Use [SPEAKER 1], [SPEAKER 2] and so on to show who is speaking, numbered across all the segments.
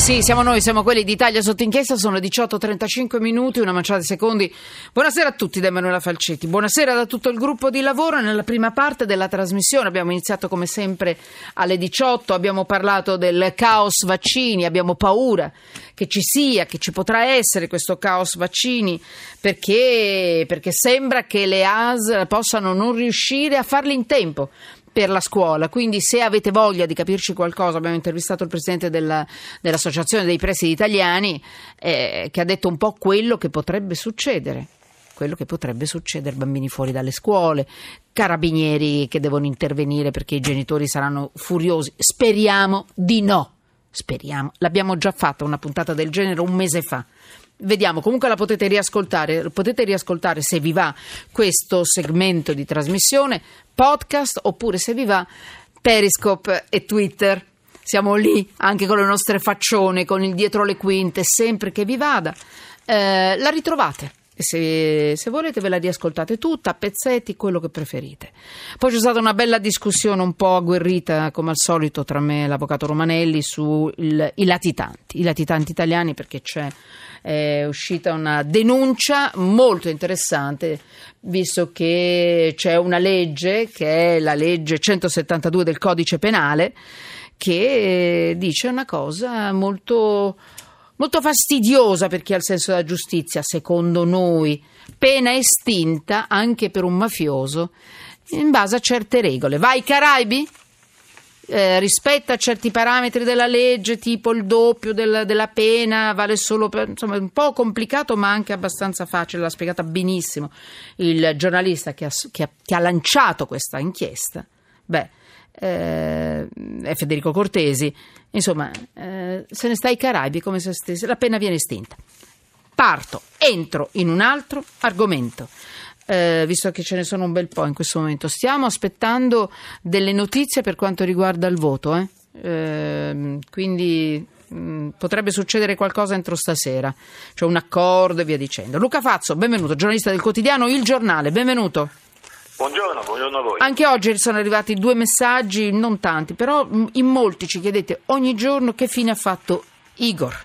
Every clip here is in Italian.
[SPEAKER 1] Sì, siamo noi, siamo quelli d'Italia sotto inchiesta, sono 18.35 minuti, una manciata di secondi. Buonasera a tutti da Emanuela Falcetti, buonasera da tutto il gruppo di lavoro. Nella prima parte della trasmissione abbiamo iniziato come sempre alle 18, abbiamo parlato del caos vaccini, abbiamo paura che ci sia, che ci potrà essere questo caos vaccini perché, perché sembra che le AS possano non riuscire a farli in tempo per la scuola, quindi se avete voglia di capirci qualcosa, abbiamo intervistato il presidente della, dell'Associazione dei Presidi Italiani eh, che ha detto un po' quello che potrebbe succedere quello che potrebbe succedere, bambini fuori dalle scuole, carabinieri che devono intervenire perché i genitori saranno furiosi. Speriamo di no. Speriamo. L'abbiamo già fatta una puntata del genere un mese fa. Vediamo, comunque la potete riascoltare, potete riascoltare se vi va questo segmento di trasmissione, podcast oppure se vi va Periscope e Twitter. Siamo lì anche con le nostre faccione, con il dietro le quinte, sempre che vi vada. Eh, la ritrovate se, se, volete ve la riascoltate tutta, a pezzetti, quello che preferite. Poi c'è stata una bella discussione un po' agguerrita, come al solito, tra me e l'avvocato Romanelli sui latitanti, i latitanti italiani, perché c'è è uscita una denuncia molto interessante, visto che c'è una legge, che è la legge 172 del codice penale, che dice una cosa molto molto fastidiosa per chi ha il senso della giustizia, secondo noi, pena estinta anche per un mafioso in base a certe regole. Vai Caraibi? Eh, rispetta certi parametri della legge, tipo il doppio del, della pena, vale solo per. insomma, è un po' complicato, ma anche abbastanza facile. L'ha spiegata benissimo il giornalista che ha, che ha, che ha lanciato questa inchiesta. Beh, eh, è Federico Cortesi, insomma, eh, se ne sta ai Caraibi come se stesse, la pena viene estinta. Parto, entro in un altro argomento. Eh, visto che ce ne sono un bel po' in questo momento, stiamo aspettando delle notizie per quanto riguarda il voto, eh? Ehm, quindi mh, mm, potrebbe succedere qualcosa entro stasera, c'è un accordo e via dicendo. Luca Fazzo, benvenuto, giornalista del quotidiano Il Giornale, benvenuto.
[SPEAKER 2] Buongiorno, buongiorno a voi.
[SPEAKER 1] Anche oggi sono arrivati due messaggi, non tanti, però in molti ci chiedete ogni giorno che fine ha fatto Igor.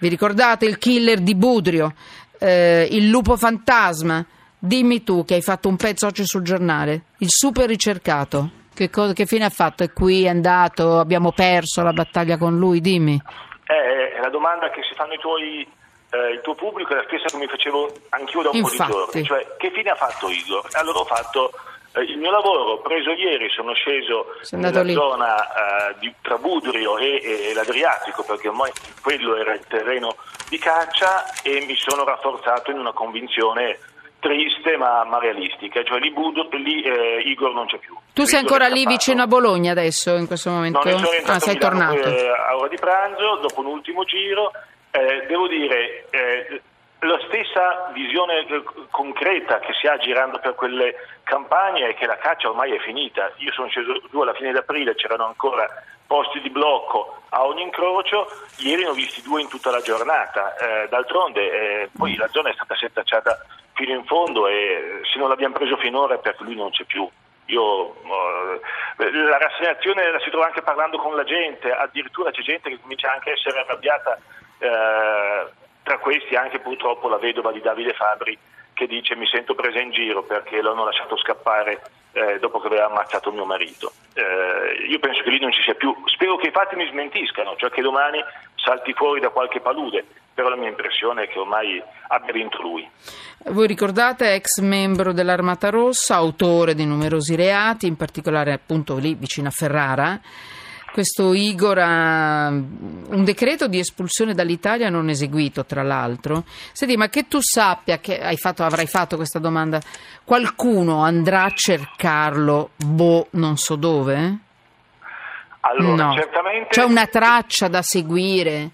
[SPEAKER 1] Vi ricordate il killer di Budrio, eh, il lupo fantasma? Dimmi tu che hai fatto un pezzo oggi sul giornale, il super ricercato. Che, cosa, che fine ha fatto? È qui, è andato, abbiamo perso la battaglia con lui, dimmi.
[SPEAKER 2] Eh, è la domanda che si fanno i tuoi eh, il tuo pubblico è la stessa che mi facevo anch'io da un
[SPEAKER 1] Infatti.
[SPEAKER 2] po' di giorni, cioè che fine ha fatto Igor? Allora ho fatto eh, il mio lavoro, ho preso ieri, sono sceso nella lì. zona eh, di, tra Budrio e, e, l'Adriatico perché ormai quello era il terreno di caccia e mi sono rafforzato in una convinzione triste ma, ma realistica, cioè lì, Budo, lì eh, Igor non c'è più.
[SPEAKER 1] Tu sei ancora lì vicino a Bologna adesso in questo momento?
[SPEAKER 2] No, sono
[SPEAKER 1] ah, sei
[SPEAKER 2] Milano,
[SPEAKER 1] tornato.
[SPEAKER 2] Eh, a ora di pranzo, dopo un ultimo giro eh, devo dire, eh, la stessa visione eh, concreta che si ha girando per quelle campagne è che la caccia ormai è finita. Io sono sceso giù alla fine d'aprile, c'erano ancora posti di blocco a ogni incrocio, ieri ne ho visti due in tutta la giornata. Eh, d'altronde eh, poi la zona è stata settacciata fino in fondo e se non l'abbiamo preso finora è perché lui non c'è più. Io, eh, la rassegnazione la si trova anche parlando con la gente, addirittura c'è gente che comincia anche a essere arrabbiata eh, tra questi anche purtroppo la vedova di Davide Fabri che dice mi sento presa in giro perché l'hanno lasciato scappare eh, dopo che aveva ammazzato mio marito. Eh, io penso che lì non ci sia più, spero che i fatti mi smentiscano, cioè che domani salti fuori da qualche palude, però la mia impressione è che ormai abbia vinto lui.
[SPEAKER 1] Voi ricordate, ex membro dell'Armata Rossa, autore di numerosi reati, in particolare appunto lì vicino a Ferrara, questo Igor ha un decreto di espulsione dall'Italia non eseguito, tra l'altro. Senti, ma che tu sappia che fatto, avrai fatto questa domanda, qualcuno andrà a cercarlo, boh, non so dove?
[SPEAKER 2] Allora,
[SPEAKER 1] no.
[SPEAKER 2] certamente...
[SPEAKER 1] C'è una traccia da seguire?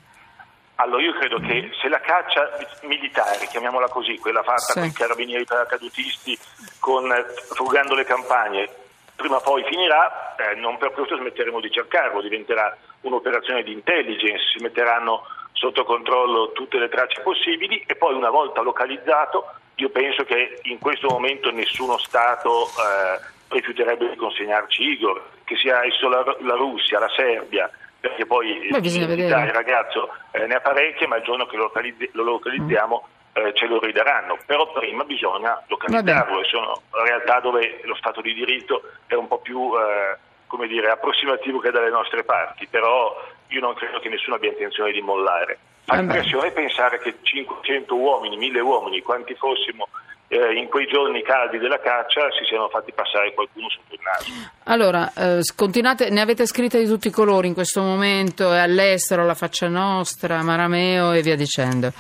[SPEAKER 2] Allora io credo che se la caccia militare, chiamiamola così, quella fatta sì. con i carabinieri paracadutisti, con, frugando le campagne, prima o poi finirà, eh, non per questo smetteremo di cercarlo, diventerà un'operazione di intelligence, si metteranno sotto controllo tutte le tracce possibili e poi una volta localizzato io penso che in questo momento nessuno Stato eh, rifiuterebbe di consegnarci Igor, che sia esso la, la Russia, la Serbia, perché poi
[SPEAKER 1] Beh, bisogna
[SPEAKER 2] il ragazzo eh, ne ha parecchie, ma il giorno che lo, localizzi- lo localizziamo eh, ce lo ridaranno, però prima bisogna localizzarlo. E sono realtà dove lo Stato di diritto è un po' più eh, come dire, approssimativo che dalle nostre parti, però io non credo che nessuno abbia intenzione di mollare. Fa
[SPEAKER 1] Vabbè.
[SPEAKER 2] impressione pensare che 500 uomini, 1000 uomini, quanti fossimo eh, in quei giorni caldi della caccia, si siano fatti passare qualcuno sotto il naso.
[SPEAKER 1] Allora, eh, continuate, ne avete scritte di tutti i colori in questo momento, è all'estero, la faccia nostra, Marameo e via dicendo.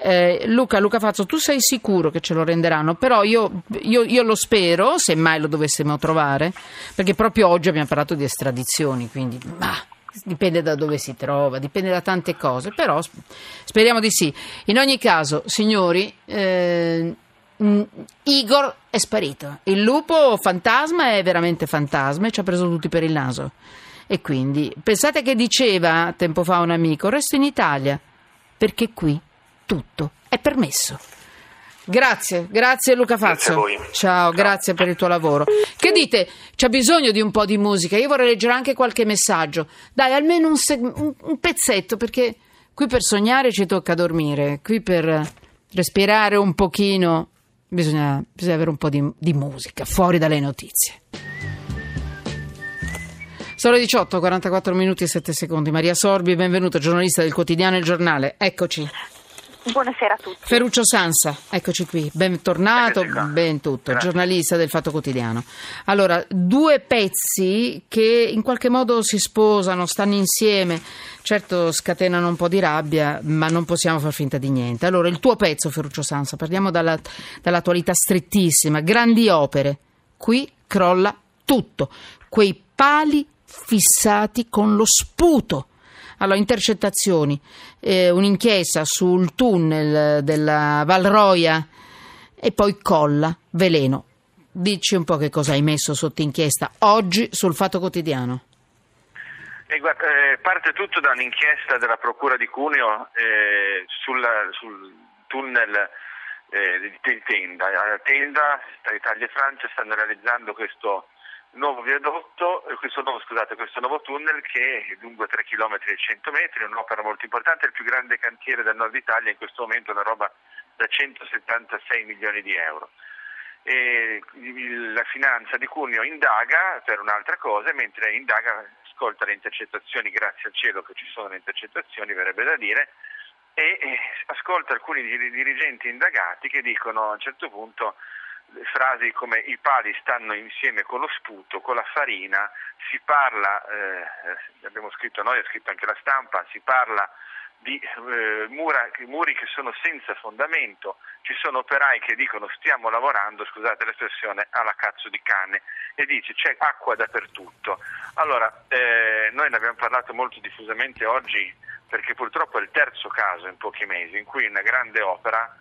[SPEAKER 1] Eh, Luca, Luca Fazzo, tu sei sicuro che ce lo renderanno? Però io, io- io lo spero, se mai lo dovessimo trovare, perché proprio oggi abbiamo parlato di estradizioni, quindi bah, dipende da dove si trova, dipende da tante cose, però sp- speriamo di sì. In ogni caso, signori, eh, mm, Igor è sparito. Il lupo fantasma è veramente fantasma e ci ha preso tutti per il naso. E quindi pensate che diceva tempo fa un amico: resto in Italia perché qui tutto è permesso. Grazie, grazie Luca
[SPEAKER 2] Grazie
[SPEAKER 1] Fazzo.
[SPEAKER 2] voi.
[SPEAKER 1] Ciao, grazie per il tuo lavoro. Che dite? C'è bisogno di un po' di musica. Io vorrei leggere anche qualche messaggio. Dai, almeno un, seg- un pezzetto, perché qui per sognare ci tocca dormire, qui per respirare un pochino bisogna, bisogna avere un po' di, di musica, fuori dalle notizie. Sono le 18, 44 minuti e 7 secondi. Maria Sorbi, benvenuta, giornalista del quotidiano Il Giornale. Eccoci.
[SPEAKER 3] Buonasera a tutti.
[SPEAKER 1] Ferruccio Sansa, eccoci qui, bentornato, ben tutto,
[SPEAKER 2] Grazie.
[SPEAKER 1] giornalista del Fatto Quotidiano. Allora, due pezzi che in qualche modo si sposano, stanno insieme, certo scatenano un po' di rabbia, ma non possiamo far finta di niente. Allora, il tuo pezzo, Ferruccio Sansa, parliamo dalla- dall'attualità strettissima, grandi opere, qui crolla tutto, quei pali fissati con lo sputo. Allora, intercettazioni, eh, un'inchiesta sul tunnel della Valroia e poi colla, veleno. Dici un po' che cosa hai messo sotto inchiesta oggi sul Fatto Quotidiano.
[SPEAKER 4] E guarda, eh, parte tutto da un'inchiesta della Procura di Cuneo eh, sulla- sul tunnel eh, di Tenda. A Tenda, Italia e Francia, stanno realizzando questo nuovo viadotto, eh, questo nuovo, scusate, questo nuovo tunnel che è lungo 3 km e 100 metri, un'opera molto importante, il più grande cantiere del nord Italia, in questo momento una roba da 176 milioni di euro. E la finanza di Cuneo indaga per un'altra cosa, mentre indaga ascolta le intercettazioni, grazie al cielo che ci sono le intercettazioni, verrebbe da dire, e, ascolta alcuni dir- dirigenti indagati che dicono a un certo punto frasi come i pali stanno insieme con lo sputo, con la farina, si parla, eh, abbiamo scritto noi, ha scritto anche la stampa, si parla di eh, mura- muri che sono senza fondamento, ci sono operai che dicono stiamo lavorando, scusate l'espressione, alla cazzo di cane e dice c'è acqua dappertutto. Allora, eh, noi ne abbiamo parlato molto diffusamente oggi perché purtroppo è il terzo caso in pochi mesi in cui una grande opera,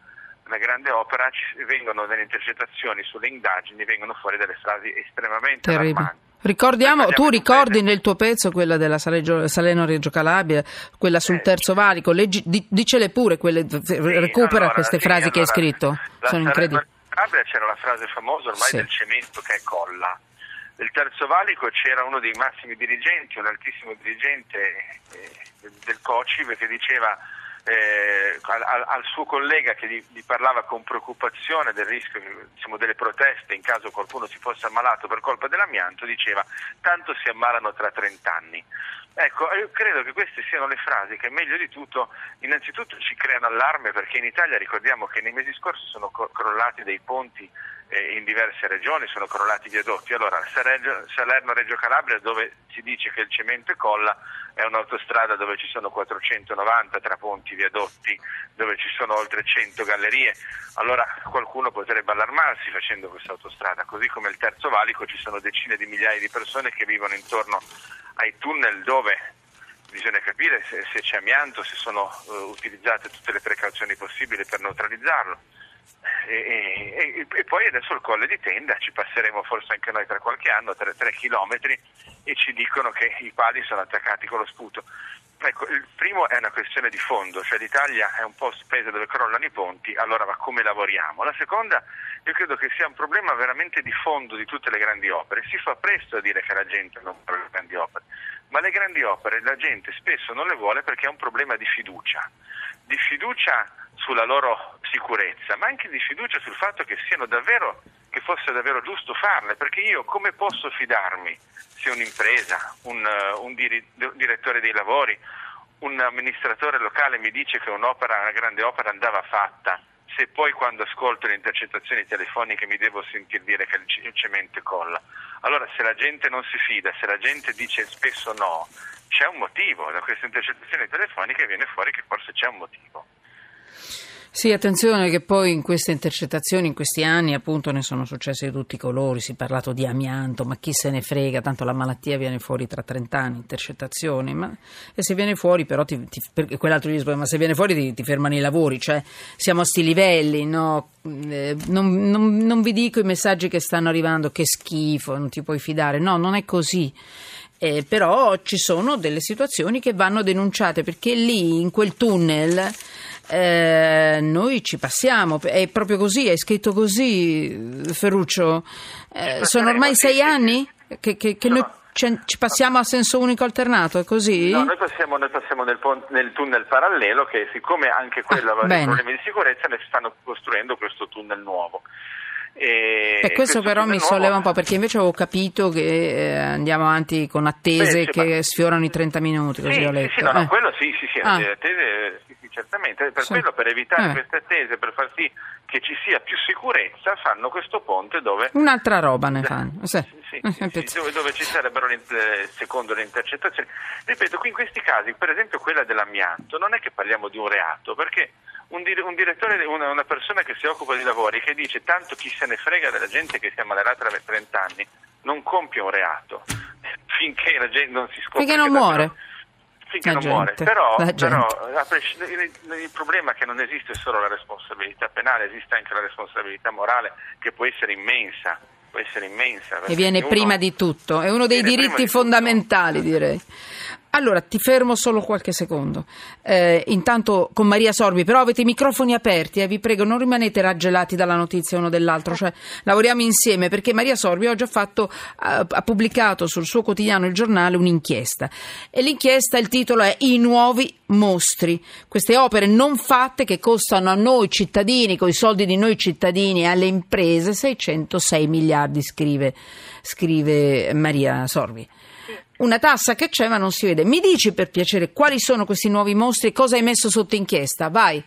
[SPEAKER 4] una grande opera vengono delle intercettazioni sulle indagini, vengono fuori delle frasi estremamente
[SPEAKER 1] Terribile. Ricordiamo, tu ricordi nel tuo pezzo quella della Salegio- Salerno-Reggio Calabria, quella sul
[SPEAKER 4] Eh.
[SPEAKER 1] terzo valico, leggi, di- dicele pure, quelle,
[SPEAKER 4] Sì,
[SPEAKER 1] recupera
[SPEAKER 4] allora,
[SPEAKER 1] queste
[SPEAKER 4] sì,
[SPEAKER 1] frasi che hai
[SPEAKER 4] allora,
[SPEAKER 1] scritto, sono
[SPEAKER 4] Salerno-
[SPEAKER 1] incredibili.
[SPEAKER 4] Calabria c'era la frase famosa ormai
[SPEAKER 1] Sì.
[SPEAKER 4] del cemento che è colla. Nel terzo valico c'era uno dei massimi dirigenti, un altissimo dirigente eh, del- del COCIV che diceva eh, al, al- suo collega che gli, gli parlava con preoccupazione del rischio diciamo, delle proteste in caso qualcuno si fosse ammalato per colpa dell'amianto, diceva tanto si ammalano tra 30 anni. Ecco, io credo che queste siano le frasi che meglio di tutto, innanzitutto ci creano allarme perché in Italia ricordiamo che nei mesi scorsi sono crollati dei ponti in diverse regioni, sono crollati viadotti. Allora, Salerno-Reggio Calabria dove si dice che il cemento colla è un'autostrada dove ci sono 490 tra ponti, viadotti, dove ci sono oltre 100 gallerie. Allora qualcuno potrebbe allarmarsi facendo questa autostrada, così come il terzo valico ci sono decine di migliaia di persone che vivono intorno ai tunnel dove bisogna capire se, se c'è amianto, se sono eh, utilizzate tutte le precauzioni possibili per neutralizzarlo. E, e- e- poi adesso il colle di tenda, ci passeremo forse anche noi tra qualche anno, 3 chilometri, e ci dicono che i pali sono attaccati con lo sputo. Ecco, il primo è una questione di fondo, cioè l'Italia è un po' spesa dove crollano i ponti, allora ma come lavoriamo? La seconda, io credo che sia un problema veramente di fondo di tutte le grandi opere. Si fa presto a dire che la gente non fa le grandi opere. ma le grandi opere la gente spesso non le vuole perché è un problema di fiducia, di fiducia sulla loro sicurezza, ma anche di fiducia sul fatto che davvero che fosse davvero giusto farle, perché io come posso fidarmi se un'impresa, un, un direttore dei lavori, un amministratore locale mi dice che un'opera, una grande opera andava fatta, se poi quando ascolto le intercettazioni telefoniche mi devo sentir dire che il cemento colla. Allora se la gente non si fida, se la gente dice spesso no, c'è un motivo, da queste intercettazioni telefoniche viene fuori che forse c'è un motivo.
[SPEAKER 1] Sì, attenzione che poi in queste intercettazioni, in questi anni appunto ne sono successe di tutti i colori, si è parlato di amianto, ma chi se ne frega, tanto la malattia viene fuori tra 30 anni, intercettazioni, ma, e se viene fuori però, ti, ti, quell'altro gli risponde, ma se viene fuori ti, ti, fermano i lavori, cioè siamo a sti livelli, no? Eh, non, non, non vi dico i messaggi che stanno arrivando, che schifo, non ti puoi fidare, no, non è così. Eh, però ci sono delle situazioni che vanno denunciate perché lì in quel tunnel eh, noi ci passiamo, è proprio così, è scritto così, Ferruccio. Eh, sono ormai sei anni che, che, che noi ci passiamo a senso unico alternato, è così?
[SPEAKER 4] No, noi passiamo, noi passiamo nel, nel, tunnel parallelo che siccome anche quello ah, aveva problemi di sicurezza ne stanno costruendo questo tunnel nuovo.
[SPEAKER 1] E, e questo, questo però mi nuovo... solleva un po' perché invece avevo capito che eh, andiamo avanti con attese Beh, che ma... sfiorano i 30 minuti, così
[SPEAKER 4] sì,
[SPEAKER 1] ho letto.
[SPEAKER 4] Sì, sì, no, no, quello sì, sì, sì, ah. attese certamente, per sì. quello per evitare eh. queste attese, per far sì che ci sia più sicurezza, fanno questo ponte dove...
[SPEAKER 1] Un'altra roba ne fanno.
[SPEAKER 4] Sì, sì, sì dove, dove, ci sarebbero, le, secondo le intercettazioni. Ripeto, qui in questi casi, per esempio quella dell'amianto, non è che parliamo di un reato, perché un, un direttore, una, una, persona che si occupa di lavori, che dice tanto chi se ne frega della gente che si è ammalerata da 30 anni, non compie un reato finché la gente non si scopre.
[SPEAKER 1] Finché non muore.
[SPEAKER 4] Finché non muore. Però, però il problema è che non esiste solo la responsabilità penale, esiste anche la responsabilità morale che può essere immensa. Può essere immensa
[SPEAKER 1] e viene prima di tutto, è uno dei diritti fondamentali, direi. Allora, ti fermo solo qualche secondo. Eh, intanto con Maria Sorbi, però avete i microfoni aperti, eh, vi prego, non rimanete raggelati dalla notizia uno dell'altro, cioè lavoriamo insieme perché Maria Sorbi oggi ha, fatto, ha pubblicato sul suo quotidiano Il Giornale un'inchiesta. E l'inchiesta, il titolo è I nuovi mostri, queste opere non fatte che costano a noi cittadini, con i soldi di noi cittadini e alle imprese 606 miliardi, scrive, scrive Maria Sorbi una tassa che c'è ma non si vede. Mi dici per piacere quali sono questi nuovi mostri e cosa hai messo sotto inchiesta? Vai.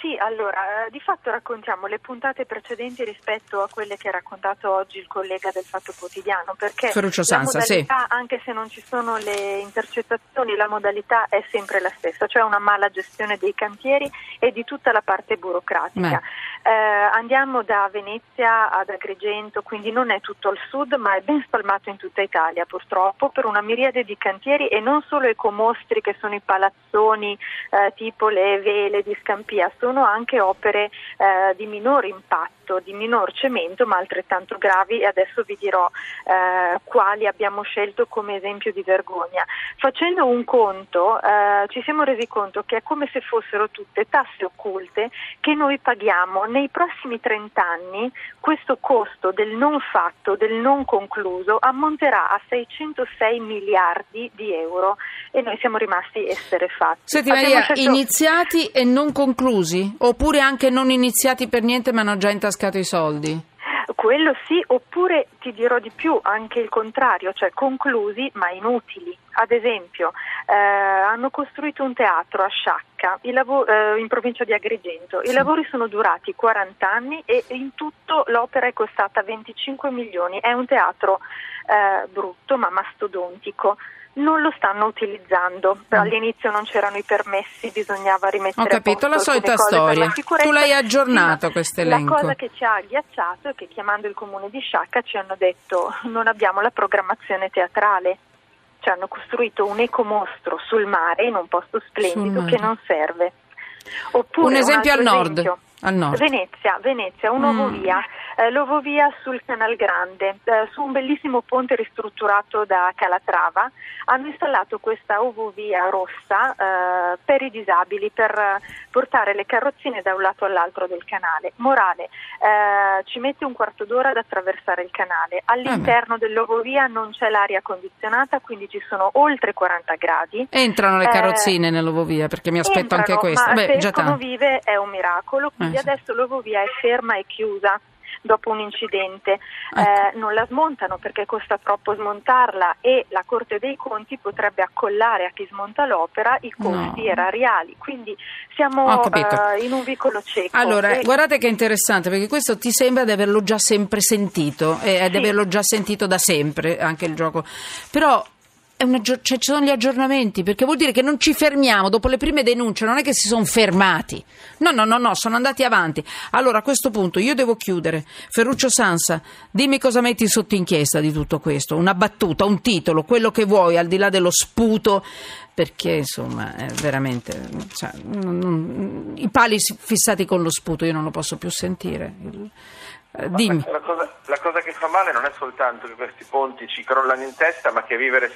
[SPEAKER 3] Sì, allora, eh, di fatto raccontiamo le puntate precedenti rispetto a quelle che ha raccontato oggi il collega del Fatto Quotidiano, perché
[SPEAKER 1] Ferruccio Sanza, modalità,
[SPEAKER 3] sì. anche se non ci sono le intercettazioni, la modalità è sempre la stessa, cioè una mala gestione dei cantieri e di tutta la parte burocratica. Eh, andiamo da Venezia ad Agrigento, quindi non è tutto al sud, ma è ben spalmato in tutta Italia, purtroppo, per una miriade di cantieri e non solo ecomostri che sono i palazzoni eh, tipo le vele di Scampia, sono sono anche opere eh, di minore impatto, di minor cemento, ma altrettanto gravi e adesso vi dirò eh, quali abbiamo scelto come esempio di vergogna. Facendo un conto eh, ci siamo resi conto che è come se fossero tutte tasse occulte che noi paghiamo nei prossimi 30 anni, questo costo del non fatto, del non concluso ammonterà a 606 miliardi di euro e noi siamo rimasti essere fatti.
[SPEAKER 1] Senti Maria, scelto... iniziati e non conclusi? Oppure anche non iniziati per niente ma hanno già intascato i soldi?
[SPEAKER 3] Quello sì, oppure ti dirò di più, anche il contrario, cioè conclusi ma inutili. Ad esempio, eh, hanno costruito un teatro a Sciacca lav- eh, in provincia di Agrigento. I lavori sono durati 40 anni e in tutto l'opera è costata 25 milioni. È un teatro eh, brutto ma mastodontico non lo stanno utilizzando. Mm. All'inizio non c'erano i permessi, bisognava rimettere
[SPEAKER 1] Ho capito, la solita storia. Tu l'hai aggiornato sì, questo elenco.
[SPEAKER 3] La cosa che ci ha agghiacciato è che chiamando il comune di Sciacca ci hanno detto non abbiamo la programmazione teatrale. Ci hanno costruito un ecomostro sul mare in un posto splendido che non serve.
[SPEAKER 1] Oppure un esempio un al nord. Esempio, Al nord.
[SPEAKER 3] Venezia, Venezia, un'ovovia, mm. eh, l'ovovia sul Canal Grande, eh, su un bellissimo ponte ristrutturato da Calatrava, hanno installato questa ovovia rossa eh, per i disabili, per portare le carrozzine da un lato all'altro del canale. Morale, eh, ci mette un quarto d'ora ad attraversare il canale, all'interno dell'ovovia non c'è l'aria condizionata, quindi ci sono oltre 40 gradi.
[SPEAKER 1] Entrano le carrozzine eh, nell'ovovia, perché mi aspetto
[SPEAKER 3] entrano,
[SPEAKER 1] anche questo.
[SPEAKER 3] Ma
[SPEAKER 1] Beh,
[SPEAKER 3] se
[SPEAKER 1] già
[SPEAKER 3] vive è un miracolo, eh, adesso l'ovovia è ferma e chiusa dopo un incidente. Ecco. Eh, non la smontano perché costa troppo smontarla e la Corte dei Conti potrebbe accollare a chi smonta l'opera i costi no. erariali. Quindi siamo eh, in un vicolo cieco.
[SPEAKER 1] Allora, e... guardate che interessante perché questo ti sembra di averlo già sempre sentito e sì. di averlo già sentito da sempre anche il gioco. Però una, cioè, ci sono gli aggiornamenti, perché vuol dire che non ci fermiamo dopo le prime denunce, non è che si sono fermati. No, no, no, no, sono andati avanti. Allora a questo punto io devo chiudere. Ferruccio Sansa, dimmi cosa metti sotto inchiesta di tutto questo, una battuta, un titolo, quello che vuoi, al di là dello sputo, perché insomma è veramente cioè, non, non, i pali fissati con lo sputo io non lo posso più sentire.
[SPEAKER 4] Eh, dimmi. La cosa, la cosa che fa male non è soltanto che questi ponti ci crollano in testa, ma che vivere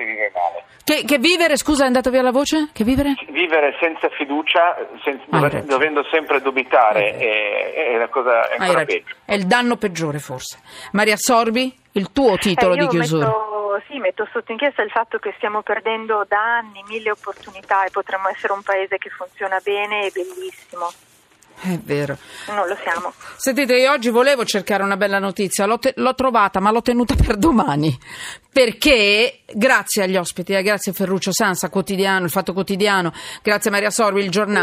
[SPEAKER 4] si vive male.
[SPEAKER 1] Che, che, vivere, scusa, è andata via la voce? Che vivere?
[SPEAKER 4] Vivere senza fiducia, senza, dove, dovendo sempre dubitare, è, è una cosa è ancora peggio.
[SPEAKER 1] È il danno peggiore, forse. Maria Sorbi, il tuo titolo
[SPEAKER 3] eh,
[SPEAKER 1] di chiusura.
[SPEAKER 3] Metto, sì, metto sotto inchiesta il fatto che stiamo perdendo da anni mille opportunità e potremmo essere un paese che funziona bene e bellissimo.
[SPEAKER 1] È vero.
[SPEAKER 3] Non lo siamo.
[SPEAKER 1] Sentite, io oggi volevo cercare una bella notizia, l'ho, te- l'ho trovata, ma l'ho tenuta per domani. Perché, grazie agli ospiti, eh, grazie a Ferruccio Sansa, quotidiano, il Fatto Quotidiano, grazie a Maria Sorbi, il giornale.